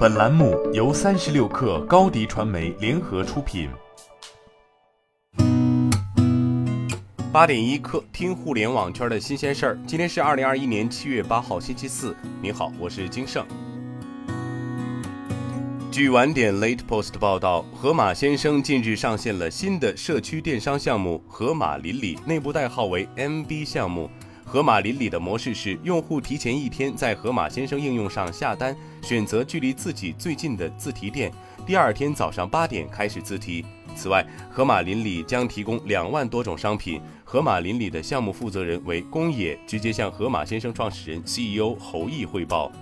本栏目由三十六氪高低传媒联合出品。八点一刻，听互联网圈的新鲜事儿。今天是二零二一年七月八号，星期四。您好，我是金盛。据晚点 Late Post 报道，盒马先生近日上线了新的社区电商项目“盒马邻里”，内部代号为 MB 项目。盒马邻里的模式是，用户提前一天在盒马先生应用上下单，选择距离自己最近的自提店，第二天早上八点开始自提。此外，盒马邻里将提供两万多种商品。盒马邻里的项目负责人为宫野，直接向盒马先生创始人 CEO 侯毅汇报。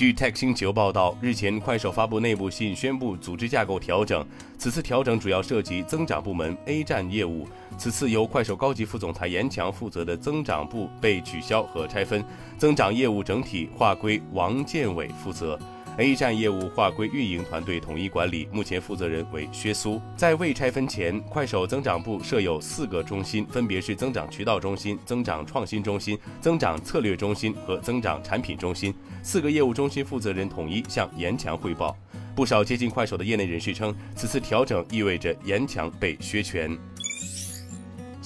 据 Tech 星球报道，日前快手发布内部信，宣布组织架构调整。此次调整主要涉及增长部门 A 站业务。此次由快手高级副总裁严强负责的增长部被取消和拆分，增长业务整体划归王建伟负责。A 站业务划归运营团队统一管理，目前负责人为薛苏。在未拆分前，快手增长部设有四个中心，分别是增长渠道中心、增长创新中心、增长策略中心和增长产品中心。四个业务中心负责人统一向严强汇报。不少接近快手的业内人士称，此次调整意味着严强被削权。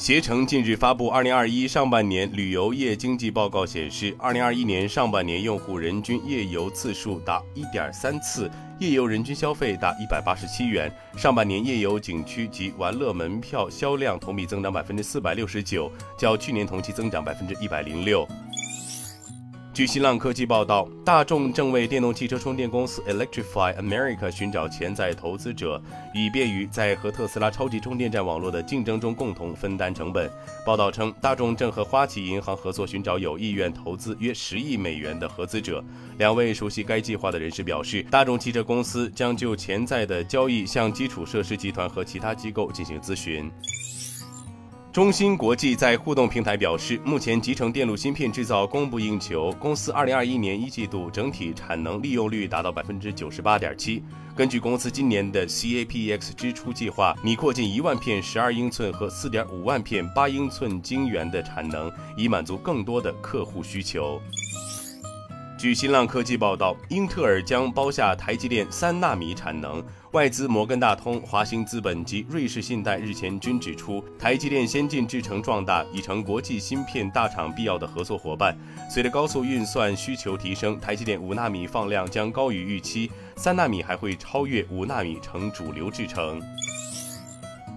携程近日发布二零二一上半年旅游业经济报告，显示，二零二一年上半年用户人均夜游次数达一点三次，夜游人均消费达一百八十七元。上半年夜游景区及玩乐门票销量同比增长百分之四百六十九，较去年同期增长百分之一百零六。据新浪科技报道，大众正为电动汽车充电公司 Electrify America 寻找潜在投资者，以便于在和特斯拉超级充电站网络的竞争中共同分担成本。报道称，大众正和花旗银行合作，寻找有意愿投资约十亿美元的合资者。两位熟悉该计划的人士表示，大众汽车公司将就潜在的交易向基础设施集团和其他机构进行咨询。中芯国际在互动平台表示，目前集成电路芯片制造供不应求，公司二零二一年一季度整体产能利用率达到百分之九十八点七。根据公司今年的 CAPEX 支出计划，拟扩进一万片十二英寸和四点五万片八英寸晶圆的产能，以满足更多的客户需求。据新浪科技报道，英特尔将包下台积电三纳米产能。外资摩根大通、华兴资本及瑞士信贷日前均指出，台积电先进制程壮大，已成国际芯片大厂必要的合作伙伴。随着高速运算需求提升，台积电五纳米放量将高于预期，三纳米还会超越五纳米成主流制程。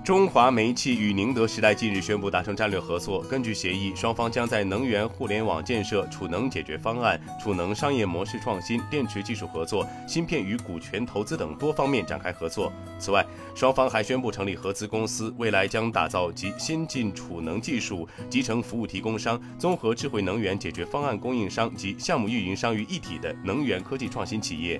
中华煤气与宁德时代近日宣布达成战略合作。根据协议，双方将在能源互联网建设、储能解决方案、储能商业模式创新、电池技术合作、芯片与股权投资等多方面展开合作。此外，双方还宣布成立合资公司，未来将打造集先进储能技术、集成服务提供商、综合智慧能源解决方案供应商及项目运营商于一体的能源科技创新企业。